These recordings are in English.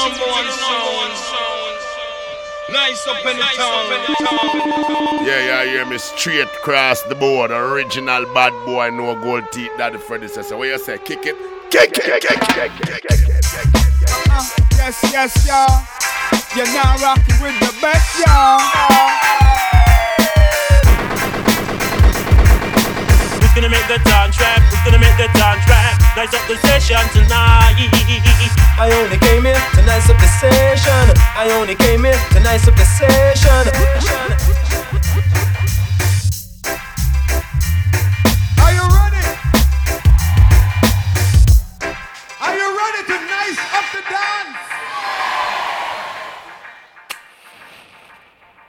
number one sound. Nice up in the town. Yeah, yeah, hear me straight across the board. Original bad boy, no gold teeth. That the predecessor. What you say? Kick it, kick it, kick it, kick it, kick it, kick it. Uh, yes, yes, y'all. You're now rocking with the best, y'all. Who's gonna make the dance rap? Who's gonna make the dance rap? Nice up the session tonight. I only came here to nice up the session. I only came here to nice up the session. Are you ready? Are you ready to nice the dance?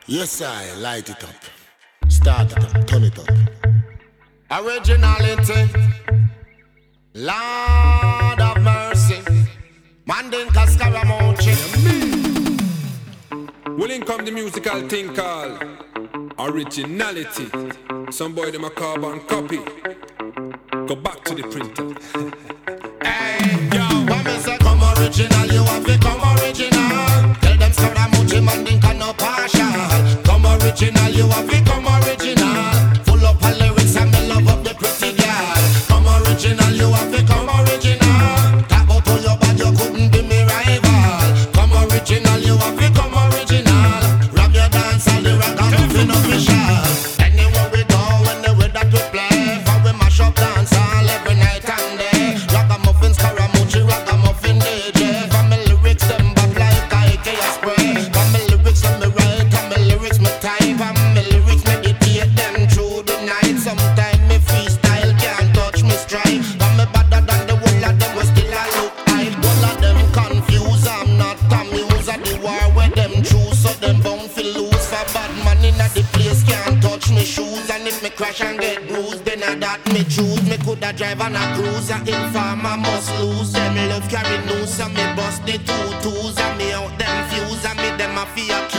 Yes, I light it up. Start it up, turn it up. Originality. Lord of mercy. Mandinka Scaramucci. Well, in come the musical thing called originality. Some boy them a carbon copy. Go back to the printer. Hey, yo, when me say come original, you have to come original. Tell them Scaramucci, Mandinka no partial. Come original, you have to come original. Full up of lyrics and me love up the pretty girl. Come original, you have to come coulda drive on a cruiser, informer must lose. Them love carry news, and me bust the two twos, and me out them fuse, and me them a fi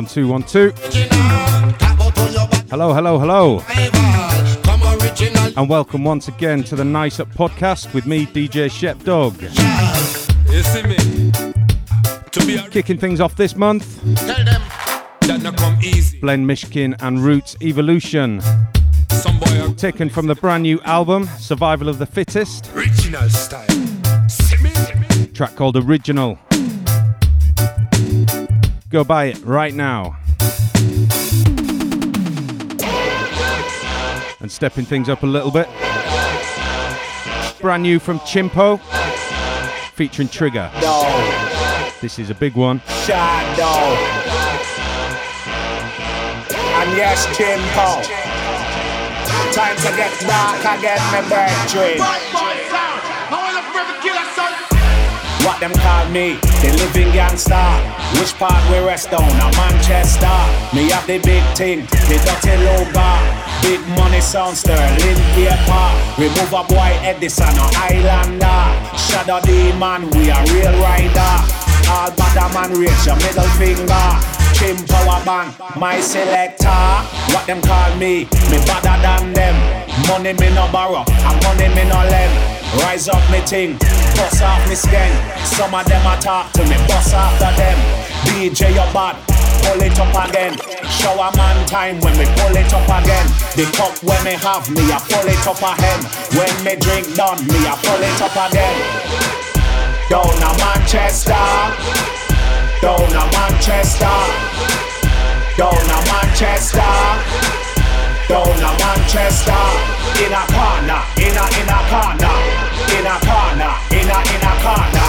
One, two, one, two. original. Tap out all your bad Hello, hello, hello. rival. Come original, And welcome once again to the Nice Up podcast with me, DJ Shep Dog. You see me? To be a Kicking things off this month, tell them that not come easy. Blend Mishkin and Roots Evolution. Some boy a Taken from the brand new album, Survival of the Fittest, original style. Track called Original. Go buy it right now. And stepping things up a little bit. Brand new from Chimpo, featuring Trigger. This is a big one. Shadow. And yes, Chimpo. Time to get dark again, my brethren. What them call me? The living gangster. Which part we rest on? A Manchester. Me have the big thing, the dirty low bar. Big money sound sterling paper. Remove a boy Edison or Islander. Shadow demon, we a real rider. All bad man raise your middle finger. Kim power band, my selector. What them call me? Me better than them. Money me no borrow, and money me no lend. Rise up me ting, bust off me skin. Some of them a talk to me, bust after them. DJ your bad, pull it up again. Shower man time when we pull it up again. The cup when me have me, I pull it up again. When me drink done, me I pull it up again. Down a Manchester, down a Manchester, down a Manchester, down a Manchester. In a corner, in a in a corner, in a corner, in a in a corner,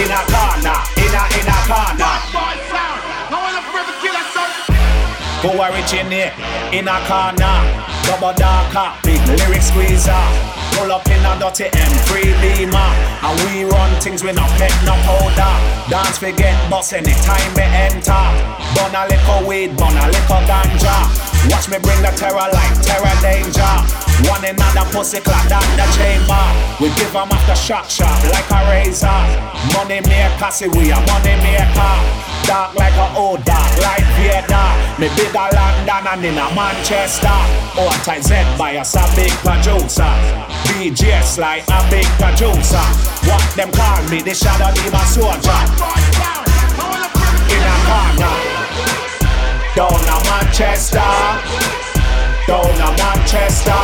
in a corner, in a in a corner. Who originate in a corner? Double darker, big lyric squeezer. Pull up in a dirty M3 Beamer And we run things with no pet, no powder Dance forget boss anytime we enter Bun a little weed, bun a little ganja Watch me bring the terror like terror danger. One another pussy clap down the chamber. We give give 'em after shot shot like a razor. Money maker, see we a money maker. Dark like a old dark like Vader Me bigger London and in a Manchester. All time Z by a big producer. BGS like a big producer. What them call me? The shadow demon soldier. In a corner Down a Manchester. Down a Manchester.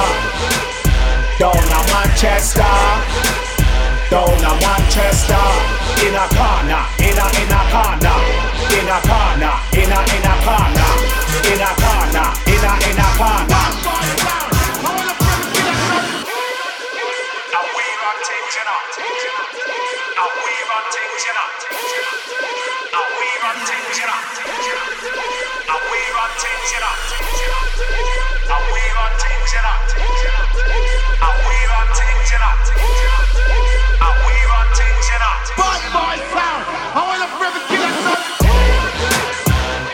Down a Manchester. Down a Manchester. In a corner In a in a corner. In a corner In a in a corner. In a corner In a in a corner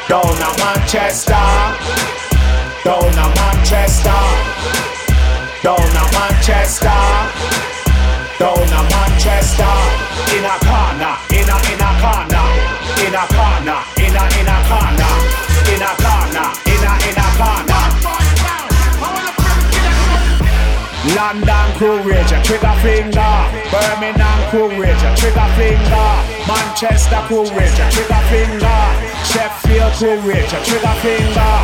Down a Manchester. Down a Manchester. Down a Manchester. Down a Manchester. London crew rage, a trigger finger. Birmingham crew rage, a trigger finger. Manchester crew rage, a trigger finger. Sheffield crew rage, a trigger finger.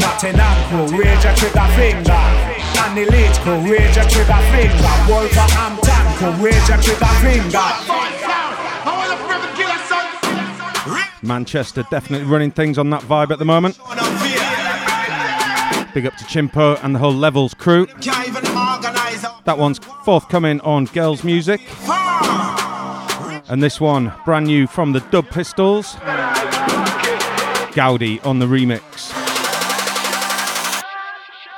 Nottingham crew rage, a trigger finger. And the Leeds crew rage, a trigger finger. Wolverhampton crew rage, a trigger finger. Manchester definitely running things on that vibe at the moment. Big up to Chimpo and the whole Levels crew. Can't even organize a That one's forthcoming on Girls Music. And this one, brand new from the Dub Pistols. Gaudi on the remix.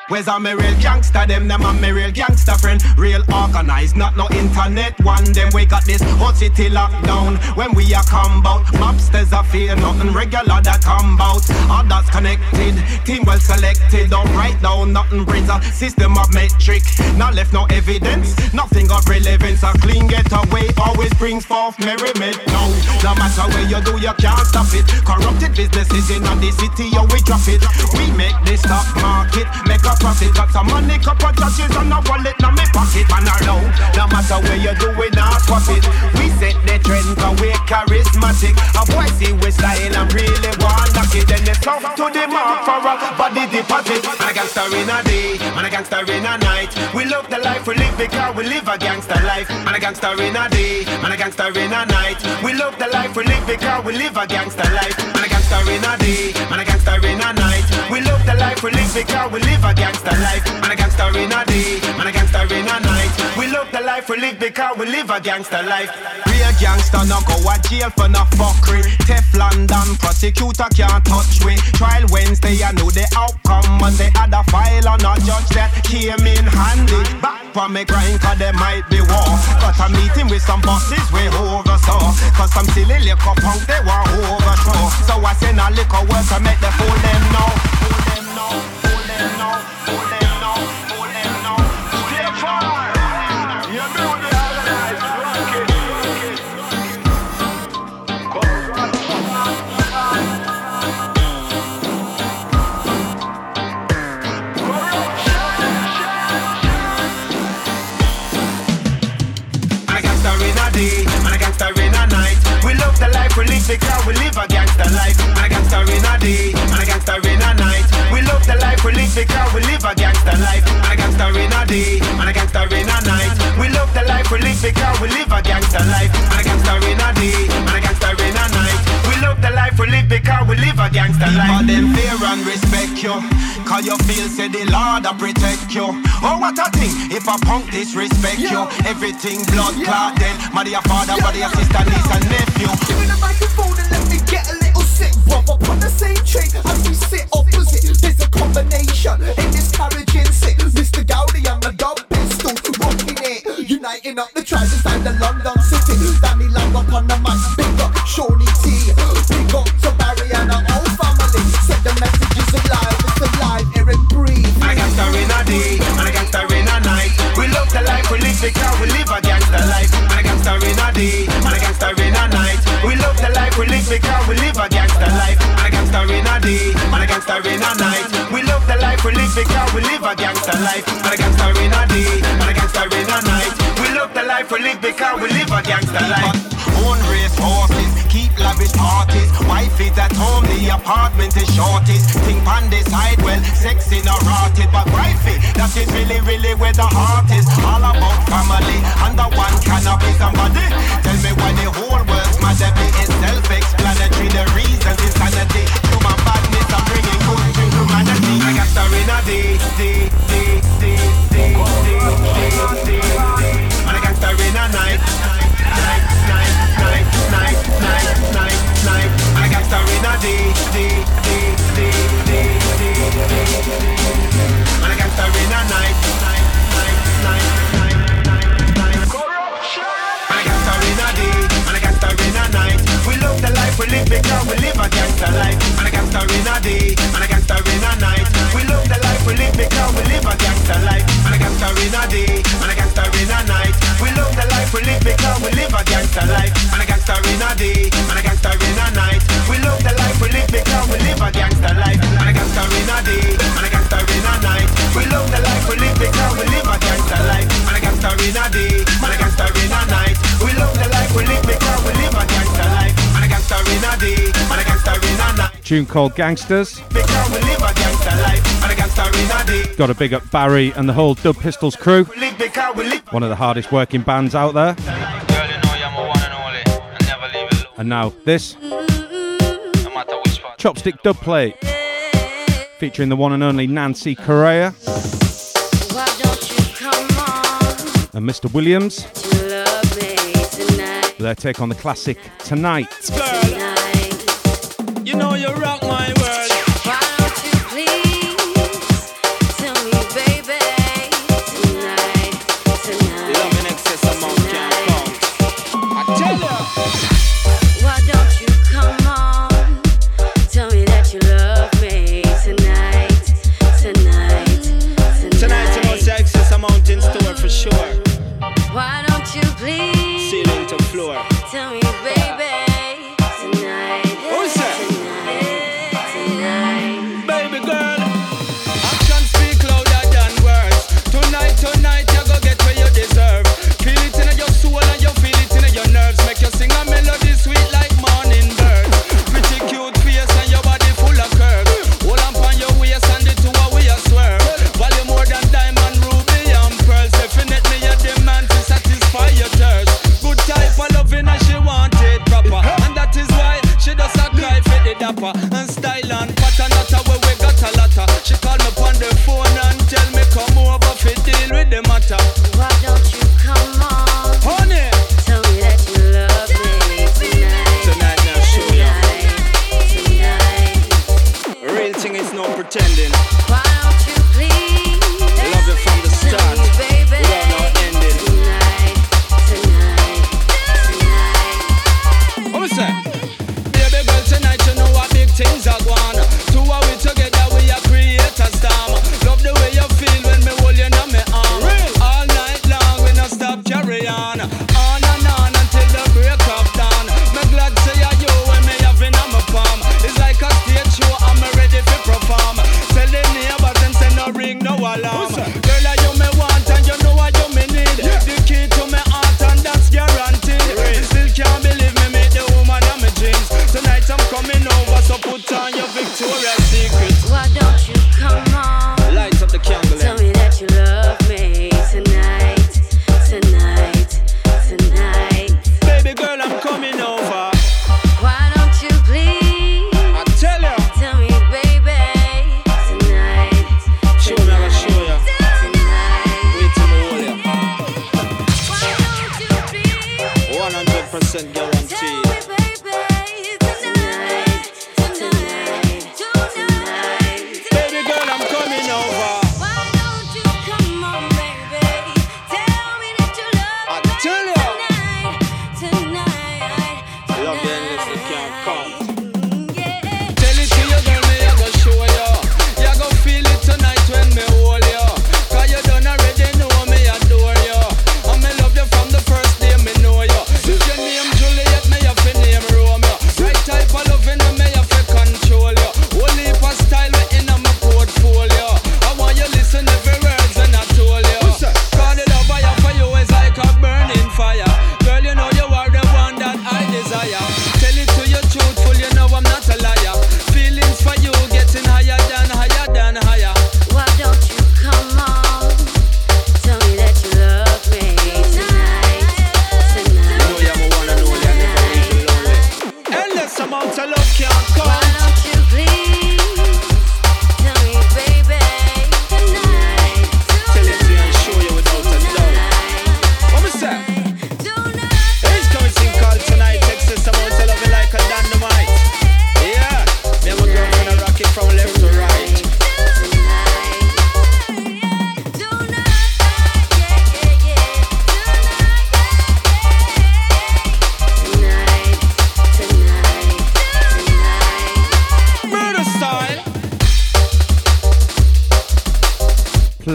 Where's all my real gangster? Them, them my real gangster friend. Real organized, not no internet one. Them we got this hot city locked down. When we are come bout, mobsters are fear nothing regular that come bout. Others connected, team well selected. Don't write down nothing brings a system of metric. Not left no evidence, nothing of relevance. A clean getaway always brings forth merriment. No, no matter where you do, you can't stop it. Corrupted businesses in the city, yo, we drop it. We make the stock market, make a profit. Got some money, couple touches on a wallet, now me pocket. Man alone, no matter where you do, we swap it. We set the trend, cause we charismatic. A boy see we style and really want knock it. Then it's off to the mark for a body deposit. Man a gangster in a day, man a gangster in a night. We love the life we live because we live a gangster life. Man a gangster in a day, man a gangster in a night. We love the life we live because we live a gangster life. Gangster in a day, man a gangster in a night. We love the life we live because we live a gangster life. Man a gangster in a day, man a gangster in a night. Life we live because we live a gangster life. Real gangster no go a jail for no fuckery. Teflon done, prosecutor can't touch we. Trial Wednesday, I know the outcome. They had a file on a judge that came in handy. Back from me grind, cause there might be war. Got a meeting with some bosses we oversaw. Cause some silly liquor punk they want overthrow. So I send a liquor work to make the fool them know. Fool them know, fool them know, fool them know. Because we live a gangster life. And a gangster in a day, and a gangster in a night. We love the life we live because we live a gangster life. And a gangster in a day, and a gangster in a night. We love the life we live because we live a gangster life. And a gangster in a day, and a gangster in a the life we live because we live a gangster life. But them fear and respect you. Cause you feel say the Lord a protect you. Oh what a thing if a punk disrespect you. Everything blood clot then. Mother your father, mother your sister, niece and nephew. Give me the microphone and let me get a little sick. Brother, on the same train as we sit opposite. There's a combination in this carriage in sick. Mr. Gaudi and the dub pistol rocking it. Uniting up the tribes inside the London city. Danny Lang up on the mic. Big up Shawnee T. live because we live a gangster life. And a gangster in a day, and a gangster in a night. We love the life we live because we live a gangster life. And a gangster in a day, and a gangster in a night. We love the life we live because we live a gangster life. And a gangster in a day, and a gangster in a night. We love the life we live because we live a gangster life. Own race horses, keep lavish parties. Is at home, the apartment is shortest. Think on the side, well, sexy not rotted, but wifey, that is really, really where the heart is. All about family, under one canopy. Somebody tell me why the whole world's mad at me. It's self-explanatory. The reasons is sanity, human badness, and bringing good to humanity. And a gangster in a day, day, And a gangster in a day, day, day. And a gangster in in a night. We love the life we live because we live a gangster life. And a gangster in a day, and a gangster in a night. We love the life we live because we live a gangster life. And a gangster in a day, and a gangster in a night. We love the life we live because we live a gangster life. And a gangster in a day, and a gangster in a night. We love the life we live because we live a gangster life. And a gangster in a day, and a gangster in a night. We love the life we live because we live a gangster life. And a gangster in a day, and a gangster in a night. We love the life we live because we live a gangster life. And a gangster in a day, tune called Gangsters. Got a big up Barry and the whole Dub Pistols crew. One of the hardest working bands out there. And now this Chopstick Dub Plate, featuring the one and only Nancy Correa and Mr. Williamz. Their take on the classic Tonight. You know you rock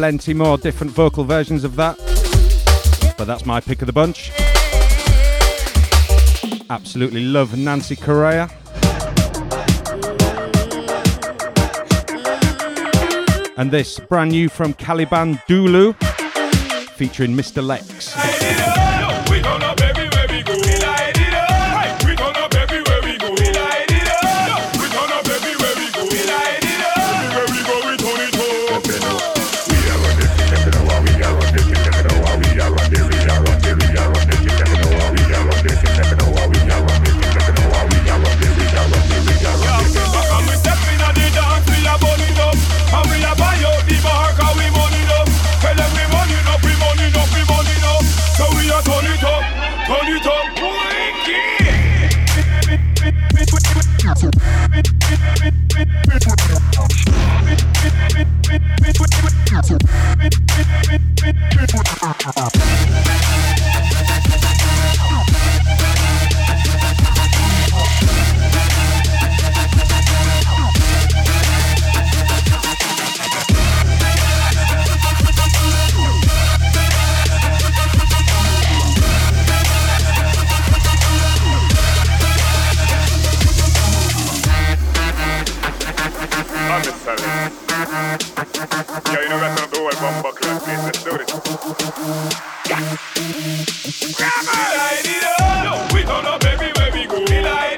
plenty more different vocal versions of that. But that's my pick of the bunch. Absolutely love Nancy Correa. And this brand new from Kalibandulu featuring Mr. Lexx. Yeah, don't know, whole bumper do Grab it! We light it up. No, we go. be light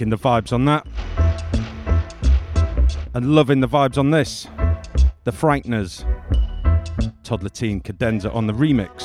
liking the vibes on that. And loving the vibes on this. The Frighteners. Toddla T and Cadenza on the remix.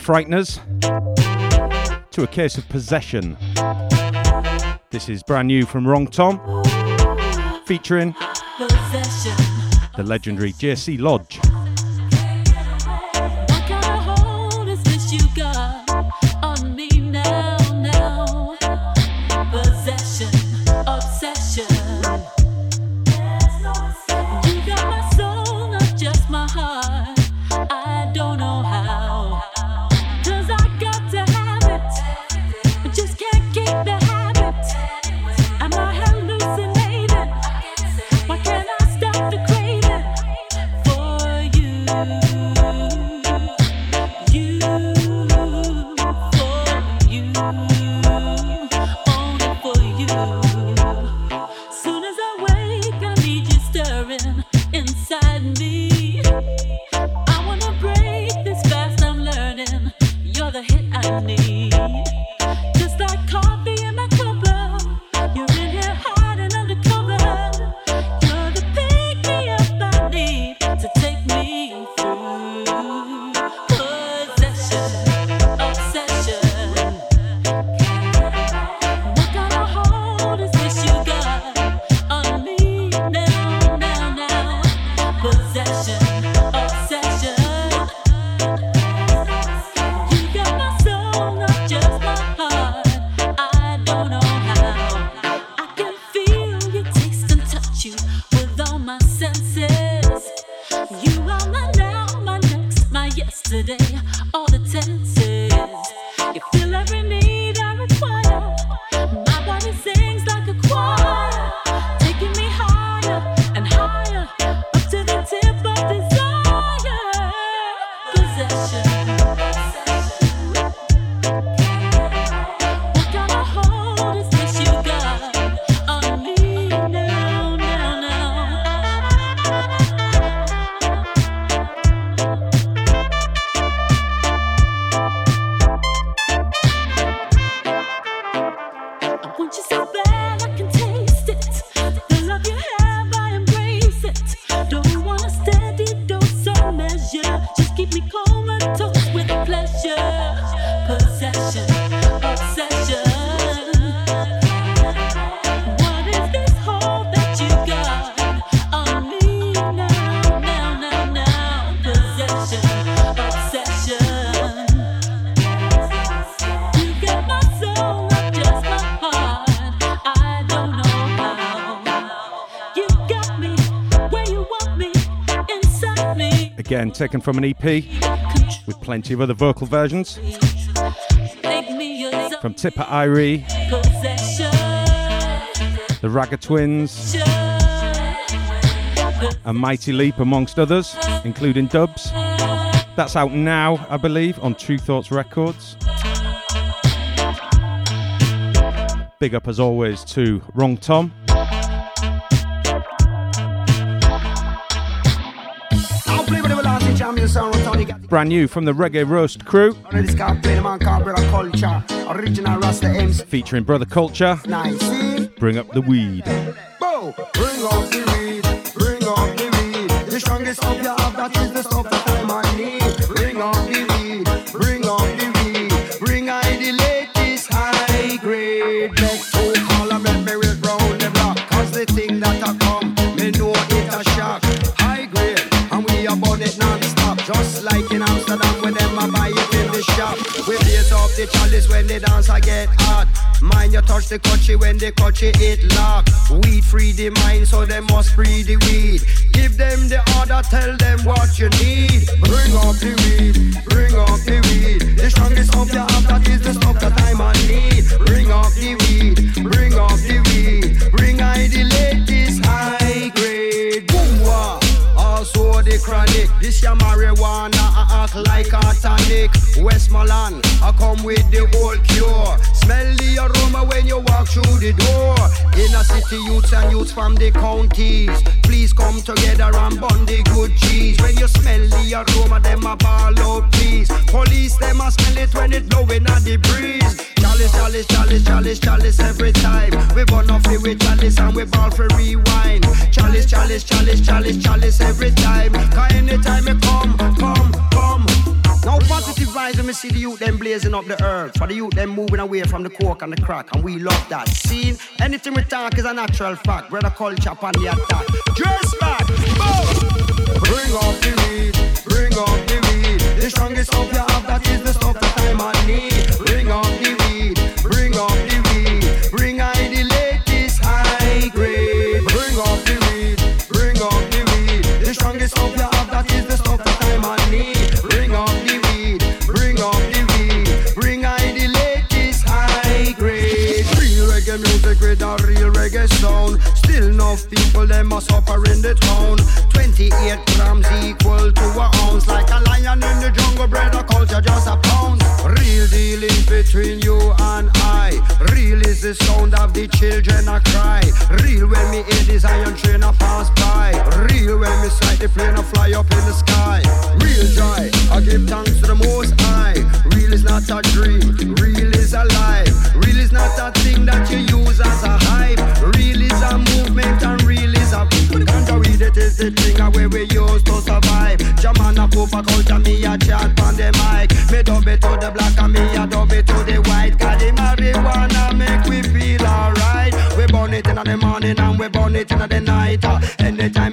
the Frighteners to a case of possession. This is brand new from Wrong Tom, featuring the legendary JC Lodge. taken from an EP with plenty of other vocal versions. From Tipper Irie, the Ragga Twins, a Mighty Leap, amongst others, including dubs. That's out now, I believe, on Tru Thoughts Records. Big up as always to Wrong Tom. Brand new from the Reggae Roast crew, Under this campaign, man called Brother Culture. Original Rasta MC. featuring Brother Culture. Nice. Bring up the weed. Bring up the weed, bring up the weed. The strongest you blaze up the chalice when the dance I get hot. Mind you touch the cutchy when the cutchy it lock. Weed free the mind, so they must free the weed. Give them the order, tell them what you need. Bring up the weed, bring up the weed. The strongest of you have, that is the stuff that I'm need. Bring up the weed, bring up the weed. Bring I the latest high grade. Also the chronic, this ya marijuana, I act like a tonic. Westmoreland, I come with the old cure. Smell the aroma when you walk through the door. Inner city youths and youths from the counties, please come together and bond the good cheese. When you smell the aroma, them a ball out please. Police them a smell it when it blowing at the breeze. Chalice, chalice, chalice, chalice, chalice every time. We burn off it with chalice and we ball for rewind. Chalice, chalice, chalice, chalice, chalice every time. Cause anytime you come, come, come. Now positive vibes when we see the youth them blazing up the earth. For the youth them moving away from the coke and the crack. And we love that. Scene, anything we talk is a natural fact. Brother culture upon the attack. Dress back, boom. Bring up the weed, bring up the weed. The strongest stuff you have, that is the stuff that I'm on need. Reggae sound. Still enough people them must suffer in the town. 28 grams equal to a ounce. Like a lion in the jungle, bread a culture just a pound. Real dealing between you and I. Real is the sound of the children a cry. Real when me hear this iron train a pass by. Real when me sight the plane a fly up in the sky.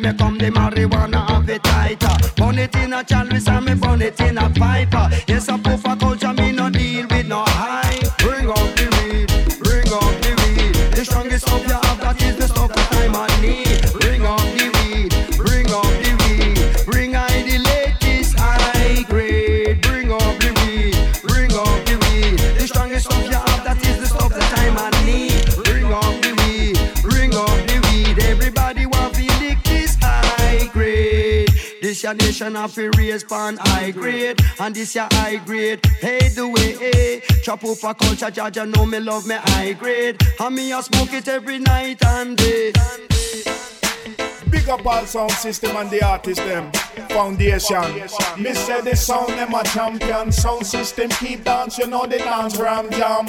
Me come the marijuana tighter. Burn it in a chalice and me burn it in This your nation of fi raise pan high grade, and this your high grade. Hey the way, chop up a culture, judge, know me love me high grade, and me a smoke it every night and day. Big up all sound system and the artist them foundation. Me say the sound them a champion. Sound system keep dance, you know the dance ram jam.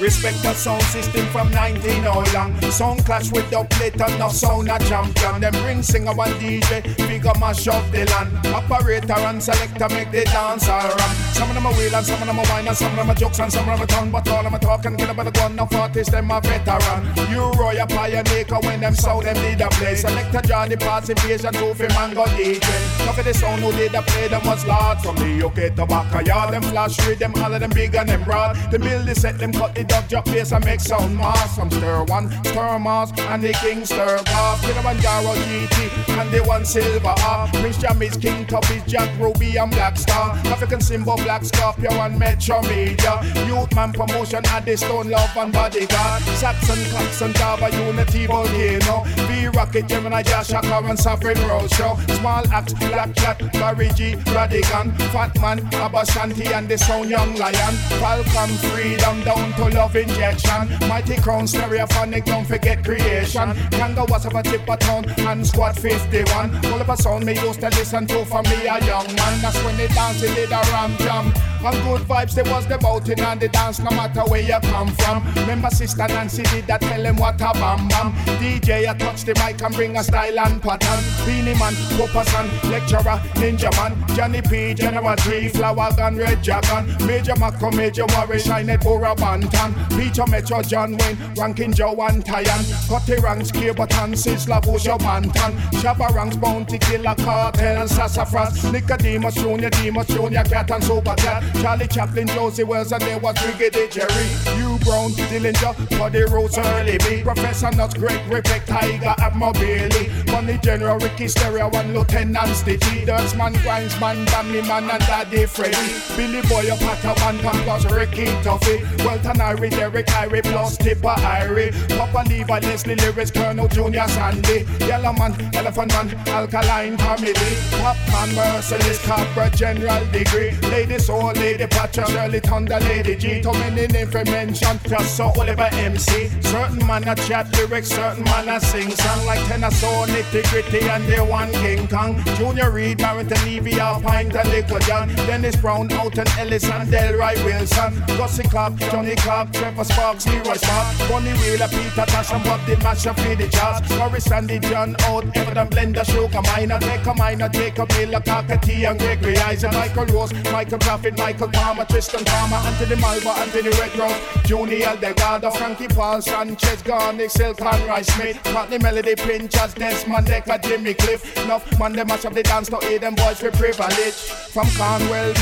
Respect the sound system from 19 all long. Sound clash with the plate and no sound a champion. Them bring singer one DJ, figure mash up the land. Operator and selector make the dance all run. Some of them are wheel and some of them are wine and some of them are jokes and some of them are tongue. But all of them are talking, get about the gun, no artists, them a veteran. You roy a pioneer, when them sound them need a play. Selector Johnny pass invasion, two for mango DJ. Look at the sound who did the play, them was large. From the UK to Bacayard, them flash with them, all of them big and them broad. They build the set, them cut the dub drop bass and make sound mass. Some stir one, stir mass, and the king stir off. Kilimanjaro GT and the one silver R. Prince Jam is King Top Jack Ruby and Black Star. African symbol Black Scorpio and Metro Media. Youth man promotion at the Stone Love and Bodyguard. Saxon, Claxon, Java, Unity, Volcano. V Rocket, Gemini, Josh, Shaka, and Saffron Roadshow. Small act, Black Cat, Barry G, Rodigan. Fat Man, Aba Shanti, and the Sound Young Lion. Falcon, Freedom, down to Love Injection. Mighty Crown, Stereophonic, don't forget creation. Kanga was of a tip a town and squad 51. All of a sound me used to listen to for me a young man. That's when they dance, they a ram jam. And good vibes, they was the boating and the dance, no matter where you come from. Remember, Sister Nancy did that, tell him what a bam bam. DJ, I touch the mic and bring a style and pattern. Beenie Man, Whooperson, lecturer, Ninjaman, Johnny P, General G, Flourgon, Red Dragon, Major Macro, Major Warrior, Shine it, Bora Banton, Peter Metro, John Wayne, Ranking Joe and Tyan, Cutty Ranks, Button, Sizzla, Busho, Banton, Shabba Ranks, Bounty Killer, Cartel, Sassafras, Nicodemus, Junior, Demus, Junior, Cat and Super Cat, Charlie Chaplin, Josey Wales, and there was Brigadier Jerry, Hugh Brown, Dillinger, Buddy Rose, Early B, Professor Nuts, Greg, Rebecca, Tiger, Admiral Bailey, Bunny General, Ricky Stereo, and Lieutenant Stitchie, Dirtsman, Grindsman, Dammy Man, and Daddy Freddy, Billy Boy, Pata, Bantam, plus Ricky Tuffy, Welton, Irie, Derek, Irie, plus Tipper, Irie, Papa Levi, Leslie Lyrics, Colonel Junior, Sandy, Yellow Man, Elephant Man, Alkaline Family, Top Man, Merciless, Copper, General Degree, Lady Soul, Lady Patcha, Shirley Thunder, Lady G, too many names for mention, just so Oliver MC, certain man a chat lyrics, certain man a sing song, like Tenor Saw, nitty gritty, and they one King Kong, Junior Reid, Barrington Levy, Alpine, and Little John, Dennis Brown, Alton Ellis, and Delroy Wilson, Gussie Clarke, Johnny Clarke, Trevor Sparks, Leroy Spark, Bunny Wailer, Peter Tosh, and Bob the Masher, for the jazz, Morris, Sandy, John Holt, Everton Blender, Sugar Minott, Take a Minor, Jacob Miller, Cocoa Tea, and Gregory Isaac, Michael Rose, Michael Prophet, Michael Palmer, Tristan Palmer, Anthony Malvo, Anthony Redgrove, Junior Delgado, Frankie Paul, Sanchez, Garnick, Silk, and Rice Smith, Courtney Melody, Pinchers, Desmond, Dekker, Jimmy Cliff, Enough man, they mash up the dance to aid them boys for privilege. From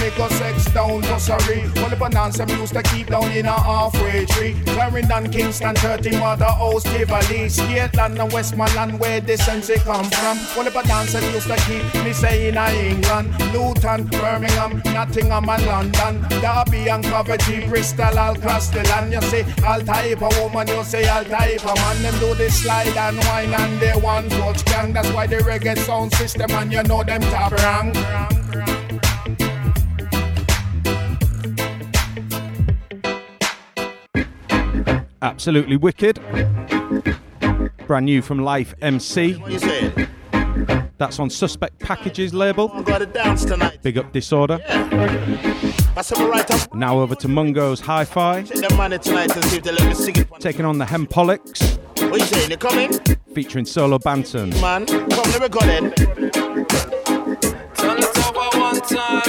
make us sex down to Surrey. All the bananas them used to keep down in a halfway tree. Clarendon, Kingston, 30 Mother House, Tivoli, Scotland and Westmoreland, where the sense they come from. All the bananas them used to keep me saying I England, Luton, Birmingham, Nottingham and London, Derby and Coventry, Bristol, all across the land. You say all type of woman, you say all type of man. Them do the slide and wine and they one touch gang. That's why the reggae sound system and you know them top rank. Absolutely wicked. Brand new from Life MC. What you saying? That's on Suspect Packages label. I'm going to dance tonight. Big up Disorder. I said, all right, I'm Now over to Mungo's Hi Fi. the money tonight and see if they let me sing it. Taking on the Hempolics. What you saying? You coming? Featuring Solo Banton. Man, come, let me go then. Turn it over one time.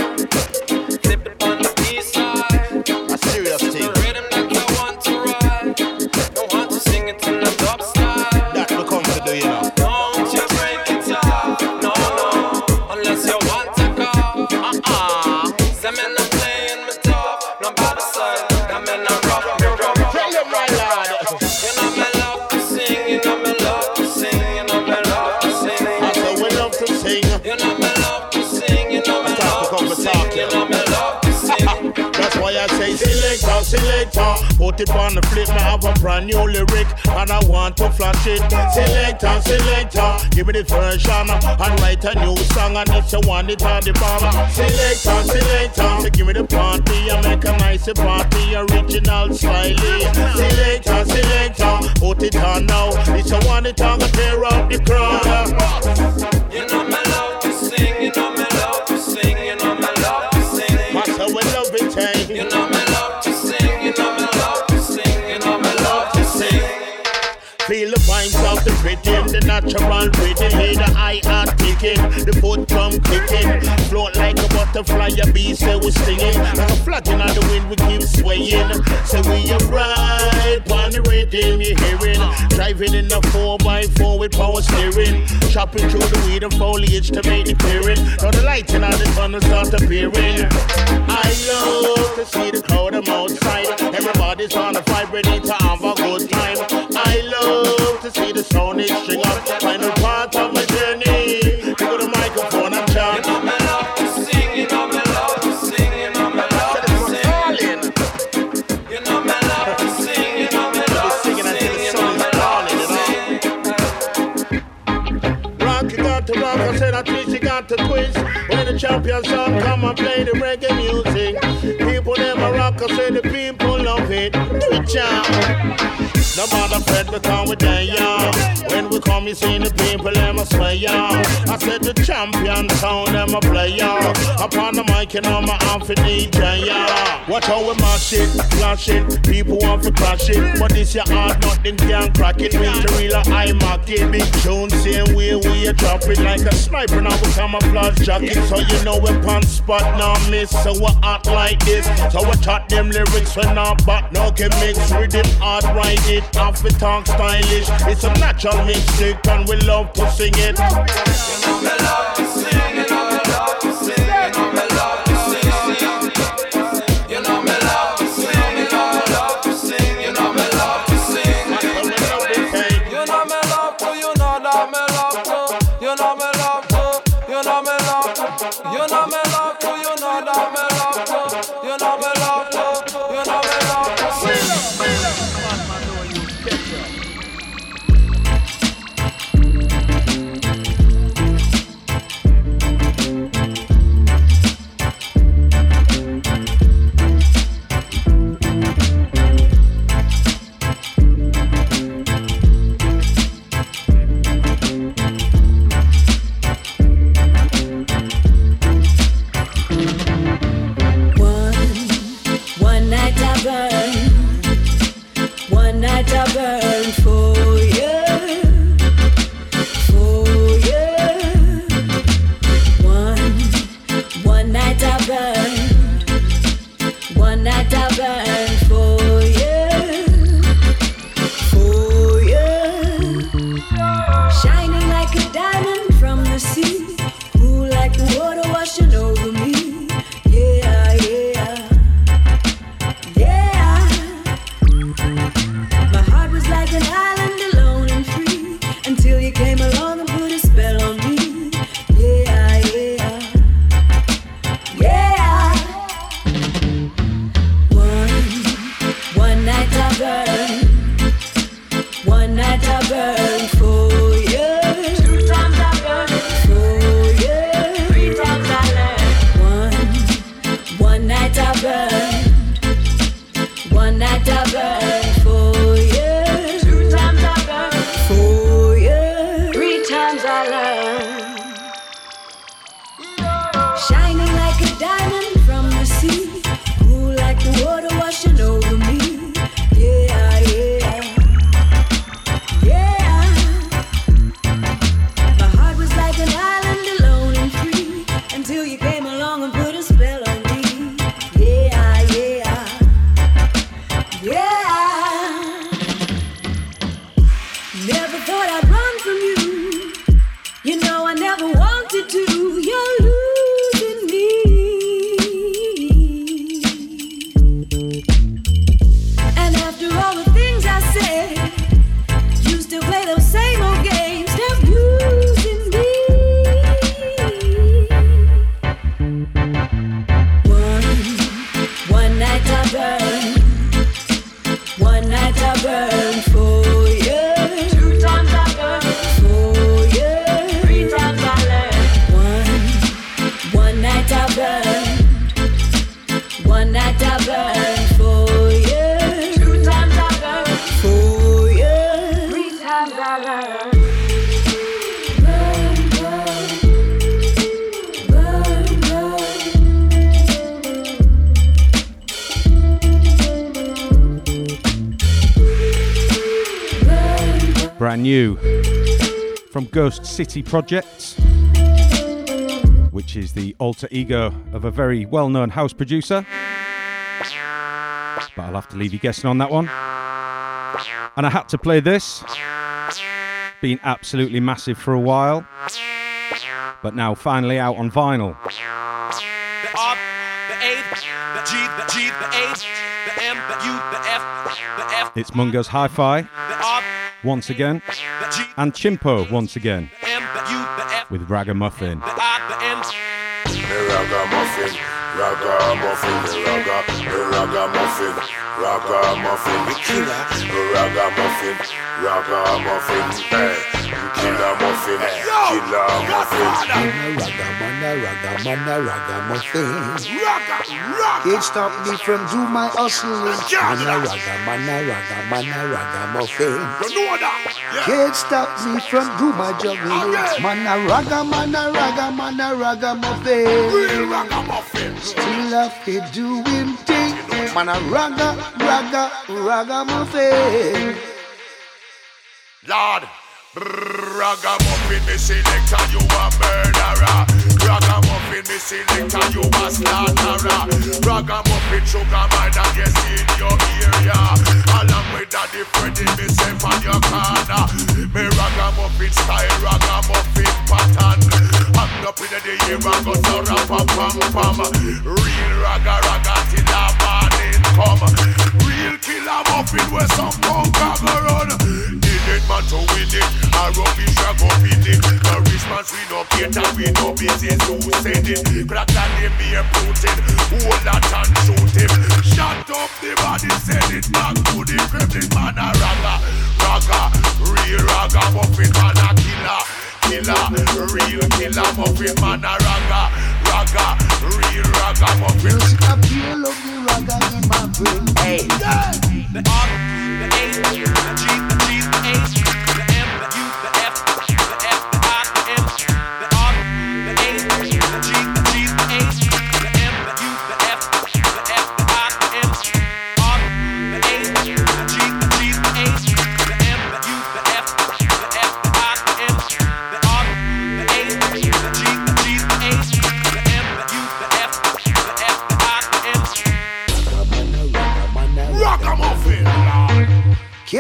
Put it on the flip, I have a brand new lyric and I want to flash it. Selector, selector, give me the version and write a new song and if you want it on the bomb. Selector, selector, so give me the party and make a nice party, original style. Selector, selector, put it on now. If you want it on, tear up the crowd. You know me love to sing. You know rhythm, the natural rhythm. Hear the eye heart kicking, the foot drum kicking. Float like a butterfly, a bee say we stinging. Like a flapping on the wind, we keep swaying. So we are right on the rhythm, you hearing. Driving in a 4x4 with power steering. Chopping through the weed and foliage to make the clearing. Now the lighting on the tunnel start appearing. I love to see the crowd, I'm outside. Everybody's on a fight, ready to have a good time. I love to see the sound it string up. Final part of my journey. Pick up the microphone and chant. You know me love to sing, you know me love to sing, you know me love to sing. You know me love to sing, you know me love to sing, you know me love to sing. Rock, you got to rock, I said I twist, you got to twist. When the champion song come and play the reggae music. People a rock, I say the people love it. Do it, jam. No matter fret because we there, yeah. Come, you see the people, them a sway, yeah. I said the champion sound, them a play, yeah. Upon the mic, and know my outfit DJ. Watch how we mash it, flash it. People want to crash it. But this your hard, nothing can crack it. Make the real I mark it. Big tune, same way we a drop it like a sniper. Now we camouflage jacket, so you know we pan spot, now miss. So we act like this. So we chat them lyrics when not back, no can mix rhythm, hard ride it. Off we talk stylish. It's a natural mixtape we love to sing it. Brand new from Ghost City Projects, which is the alter ego of a very well known house producer. But I'll have to leave you guessing on that one. And I had to play this. Been absolutely massive for a while. But now finally out on vinyl. The R, the A, the G, the G, the H, the M, the U, It's Mungo's Hi Fi once again, and Chimpo once again. With Ragamuffin. Ragamuffin, ragamuffin, raga, ragamuffin, ragamuffin, killer, ragamuffin, Ragamuffin, killer muffin. Ragamuffin, ragamuffin. It stopped me from do my hustling. Man a ragaman, a ragaman, a ragamuffin. It stopped me from do my juggling. Man a ragaman, a ragaman, raga muffin. Still have to do him thing. Man raga, raga, raga, muffin. Lord ragamuffin, me selector, you a murderer. Ragamuffin, me selector, you a slaughterer. Ragamuffin, sugar mine, I guess in your area. Along with Daddy Freddy, me safe on your corner. Me ragamuffin style, ragamuffin pattern. I'm up in the year, I go to rap pam pam. Real raga raga till the morning come. Real killer muffin where some punk a go run. Needed man to win it, a rubbish a go win it. No response we no cater, we no business who send it. Crack and the mere Putin, hold that and shoot him. Shut up the body, send it back to the Kremlin man a raga, raga, real raga muffin man a killer killer, real killer muffin man a raga, raga, real raga muffin. I feel love the raga in my brain. Hey, The R, the A, the G, the G, the H,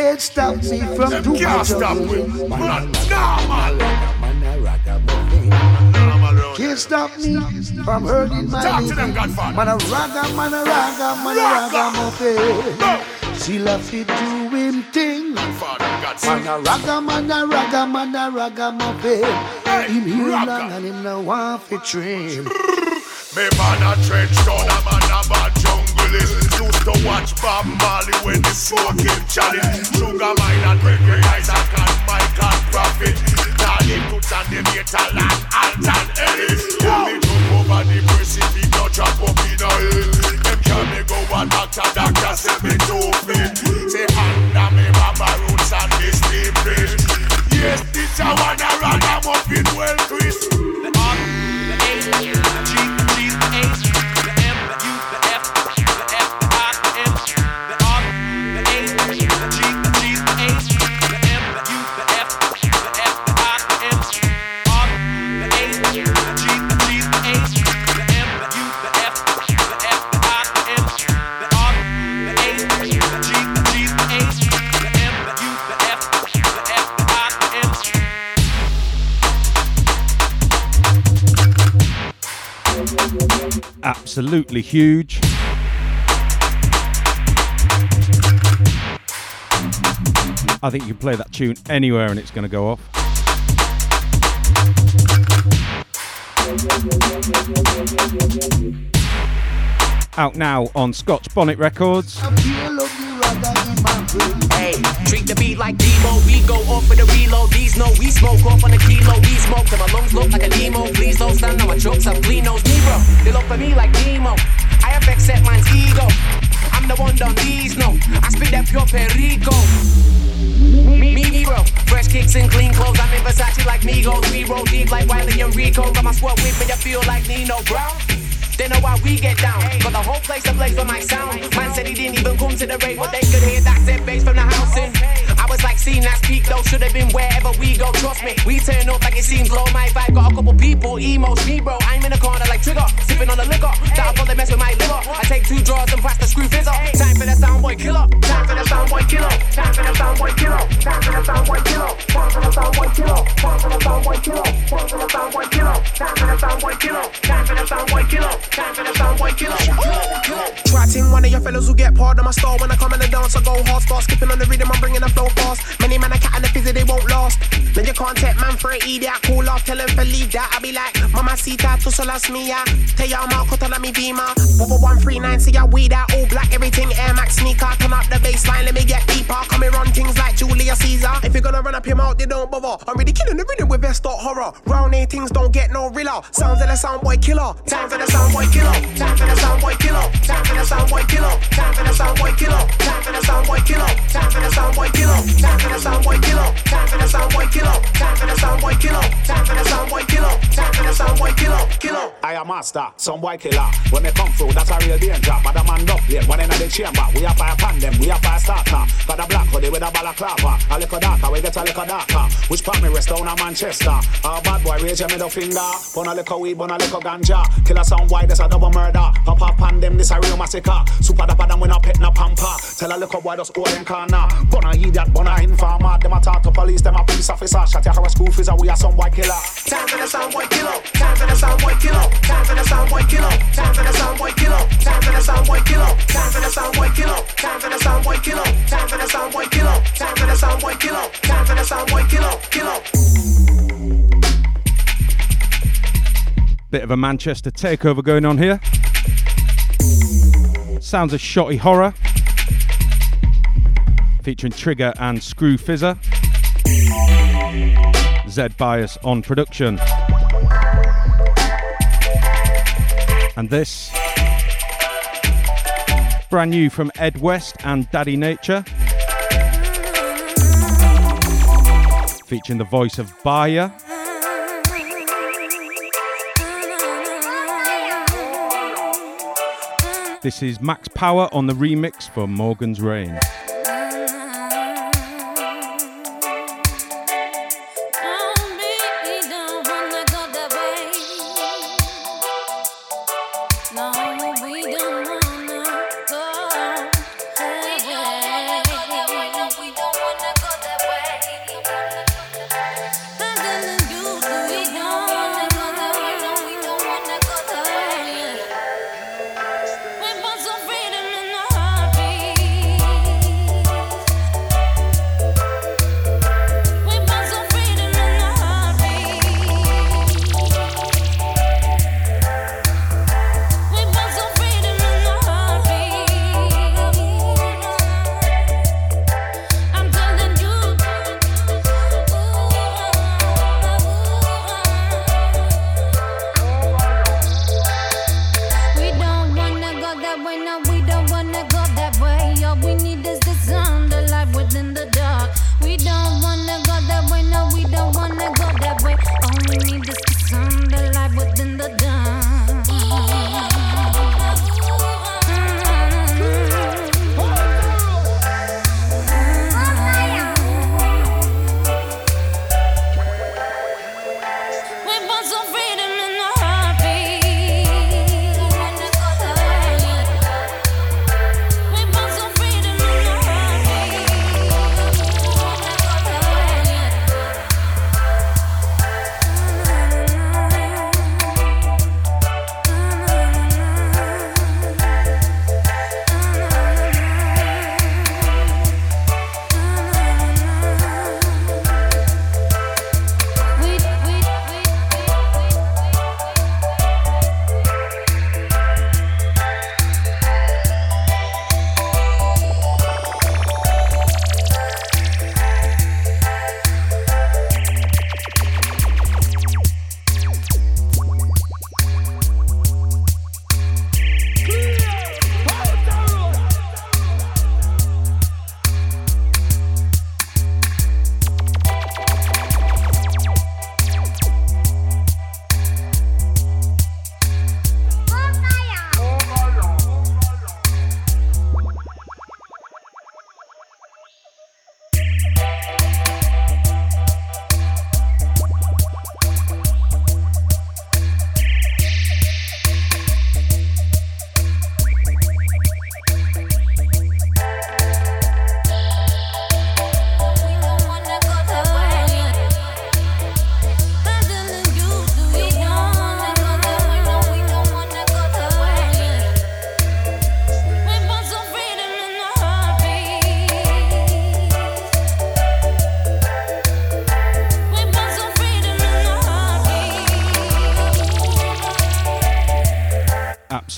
Can't stop me from Them doing my can't stop me. Man, Normal. man, raga, muffin. Normal. Can't stop me from hurting my Talk to them. Godfather. Man a raga, man a raga, man a raga muffin. She love to do him thing. Man a raga, man a raga, man a raga muffin. Him here long and him no want fi trim. Me man a trench town, a man a bad junglist Used to watch Bob Marley when the smoking challenge Sugar mine and reggae Isaac and Michael Prophet Darling Toots and the Maytals and Alton Ellis Only jump over the precipice, no drop up in a hill. Them can me go a doctor, doctor say me too fit. Say under me mama roots and this deep bridge Yes, this a one a ragamuffin well twist. The R, the A, Absolutely huge. I think you can play that tune anywhere and it's going to go off. Out now on Scotch Bonnet Records. Hey, treat the beat like Demo. We go off with a reload. These know we smoke off on a kilo. We smoke till my lungs look like a demo. Please don't stand on my jokes. I'm me, bro. They look for me like Nemo. I have accept man's ego. I'm the one done these no. I spit that pure perico. Me, me, bro. Fresh kicks and clean clothes. I'm in Versace like Migos. We roll deep like Wiley and Rico. Got my squad with me. I feel like Nino Brown. They know why we get down. Got the whole place ablaze for my sound. Man said he didn't even come to the rave, but they could hear that set bass from the house. Was like, seeing that peak though, should have been wherever we go. Trust me, we turn up like it seems low. My vibe got a couple people, emos, me bro. I'm in the corner like trigger, sipping on the liquor. That'll probably mess with my liver. I take two draws and pass the screw fizzer. Time for the soundboy killer. Time for the soundboy killer. Time for the soundboy killer. Time for the soundboy killer. Time for the soundboy killer. Time for the soundboy killer. Time for the soundboy killer. Time for the soundboy killer. Time for the soundboy killer. Time for the soundboy killer. Trotting one of your fellas who get part of my style when I come in the dance. I go hard, start skipping on the rhythm, I'm bringing the flow fast. Many man, I cat and the fizzy, they won't last. Then you can't take man for an idiot. Cool off, tell him to leave that. I be like, Mama, that, to solas I'm out, cut on me beamer. Over 139, see ya, weed out, all black, everything Air Max sneaker. Turn up the baseline, let me get deeper. Come here, run things like Julius Caesar. If you're gonna run up your mouth, they don't bother. I'm really killing the rhythm with best start horror. Round A things don't get no realer. Sounds of the sound boy killer. Time for the sound boy killer. Time for the sound boy killer. Time for the sound boy killer. Time for the sound boy killer. Time for the sound boy killer. Time for the sound boy killer. Boy killer. Boy killer. Boy killer. Boy killer. Boy killer. Killer. I am master, some boy killer. When they come through, that's a real danger. But the man up late, one in the chamber. We are fire pan them, we are fire starter. Got a black hoodie with a balaclava. A little darker, we get a little darker. Which part me rest down in Manchester? A bad boy, raise your middle finger. Bun a little weed, bun a little ganja. Kill a sound boy, this a double murder. Pop up pan them, this a real massacre. Super dapper them, we not pet no pamper. Tell a little boy, just go in corner. Bun a idiot, bun a informer. Them a talk to police, them a police officer. Shut your house school fees, we are some boy killer. Time for the sound boy killer. Time for the sound boy killer. Time for the sound boy killer. Time for the sound boy killer. Time for the sound boy killer. Time for the sound boy killer. Time for the sound boy killer. Time for the sound boy killer. Time for the sound boy killer. Time for the sound boy killer. Killer. Bit of a Manchester takeover going on here. Sounds of Shotty Horroh. Featuring Trigger and Screw Fizzer. Z Bias on production. And this, brand new from Ed West and Daddy Nature. Featuring the voice of Baya. This is Max Power on the remix for Morgan's Rain.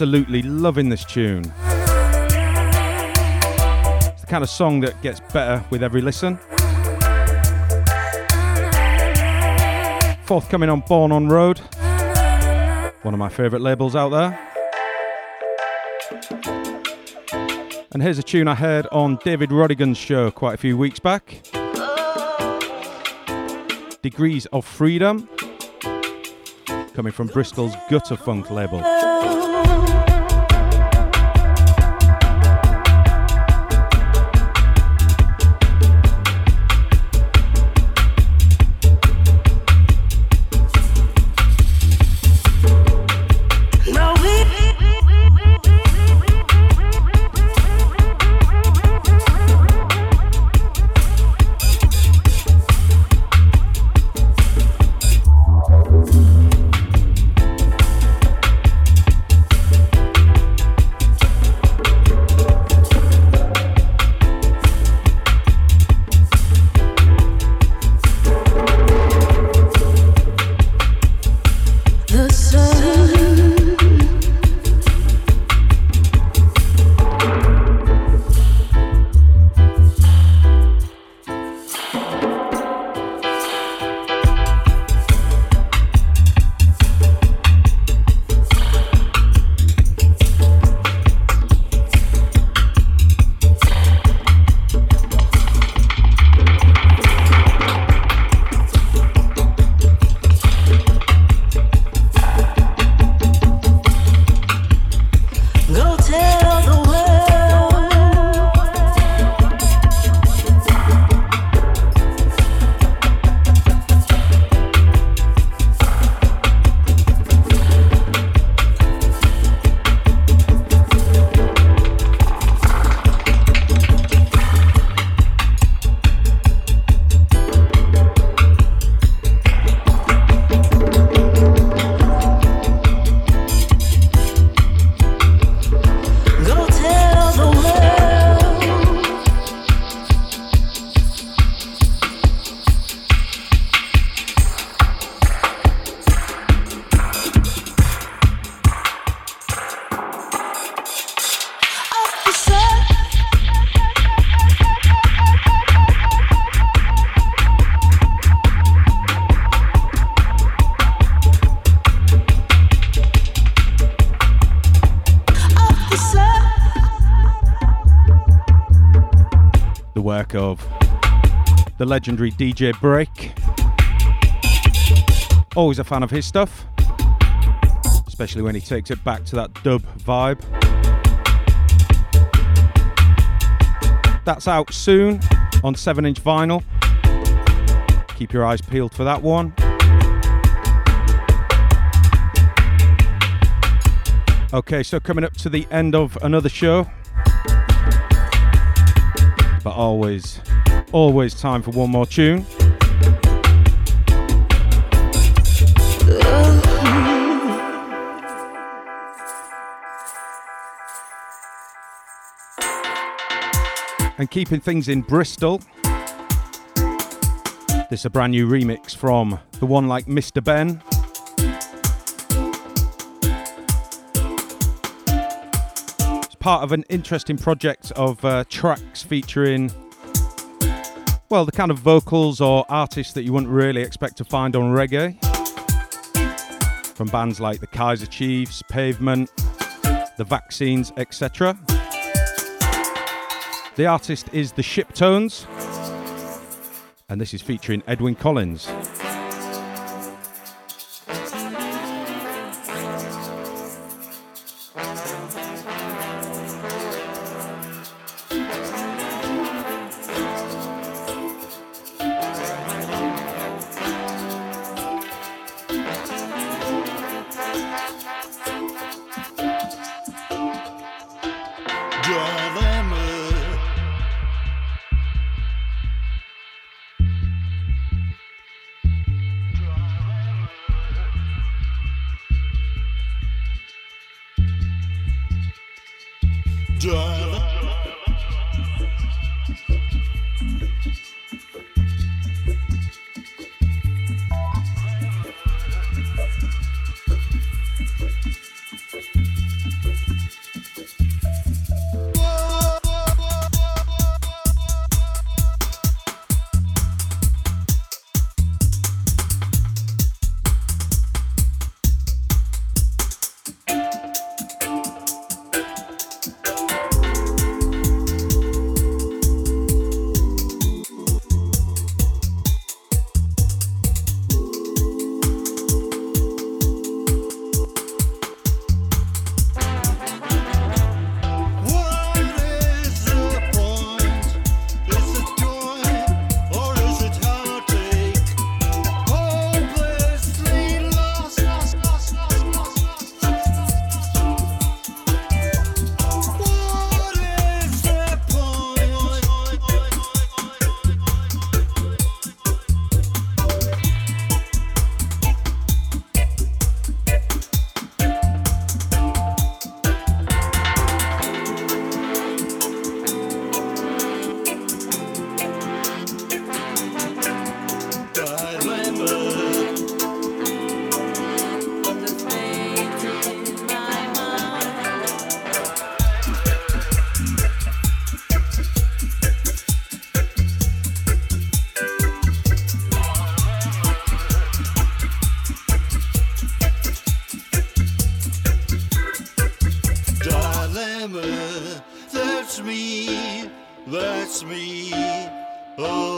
Absolutely loving this tune. It's the kind of song that gets better with every listen. Forthcoming on Born on Road, one of my favourite labels out there. And here's a tune I heard on David Rodigan's show quite a few weeks back Degrees of Freedom, coming from Bristol's Gutter Funk label. The legendary DJ Break. Always a fan of his stuff, especially when he takes it back to that dub vibe. That's out soon on 7 inch vinyl. Keep your eyes peeled for that one. Okay, so coming up to the end of another show. But always, always time for one more tune. And keeping things in Bristol. This is a brand new remix from the one like Mr. Ben. It's part of an interesting project of uh, tracks featuring, well, the kind of vocals or artists that you wouldn't really expect to find on reggae. From bands like the Kaiser Chiefs, Pavement, the Vaccines, etc. The artist is the Ship Tones, and this is featuring Edwyn Collins. joy. me. Oh.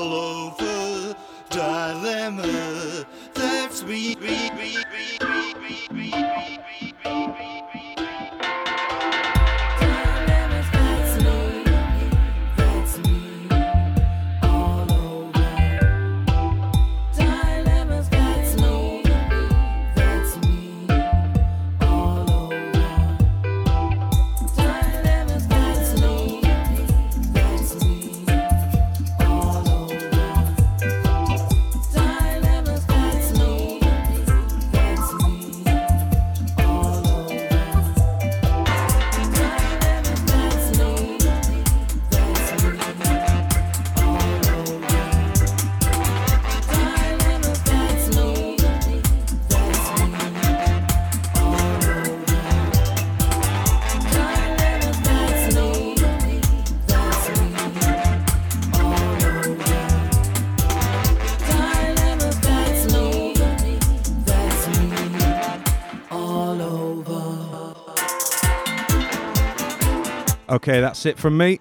Okay, that's it from me.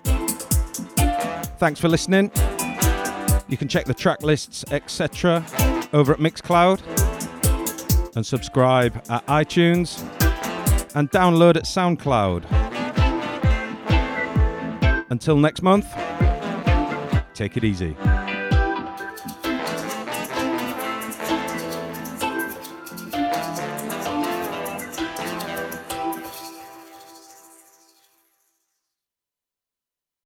Thanks for listening. You can check the track lists, etc., over at Mixcloud and subscribe at iTunes and download at SoundCloud. Until next month, take it easy.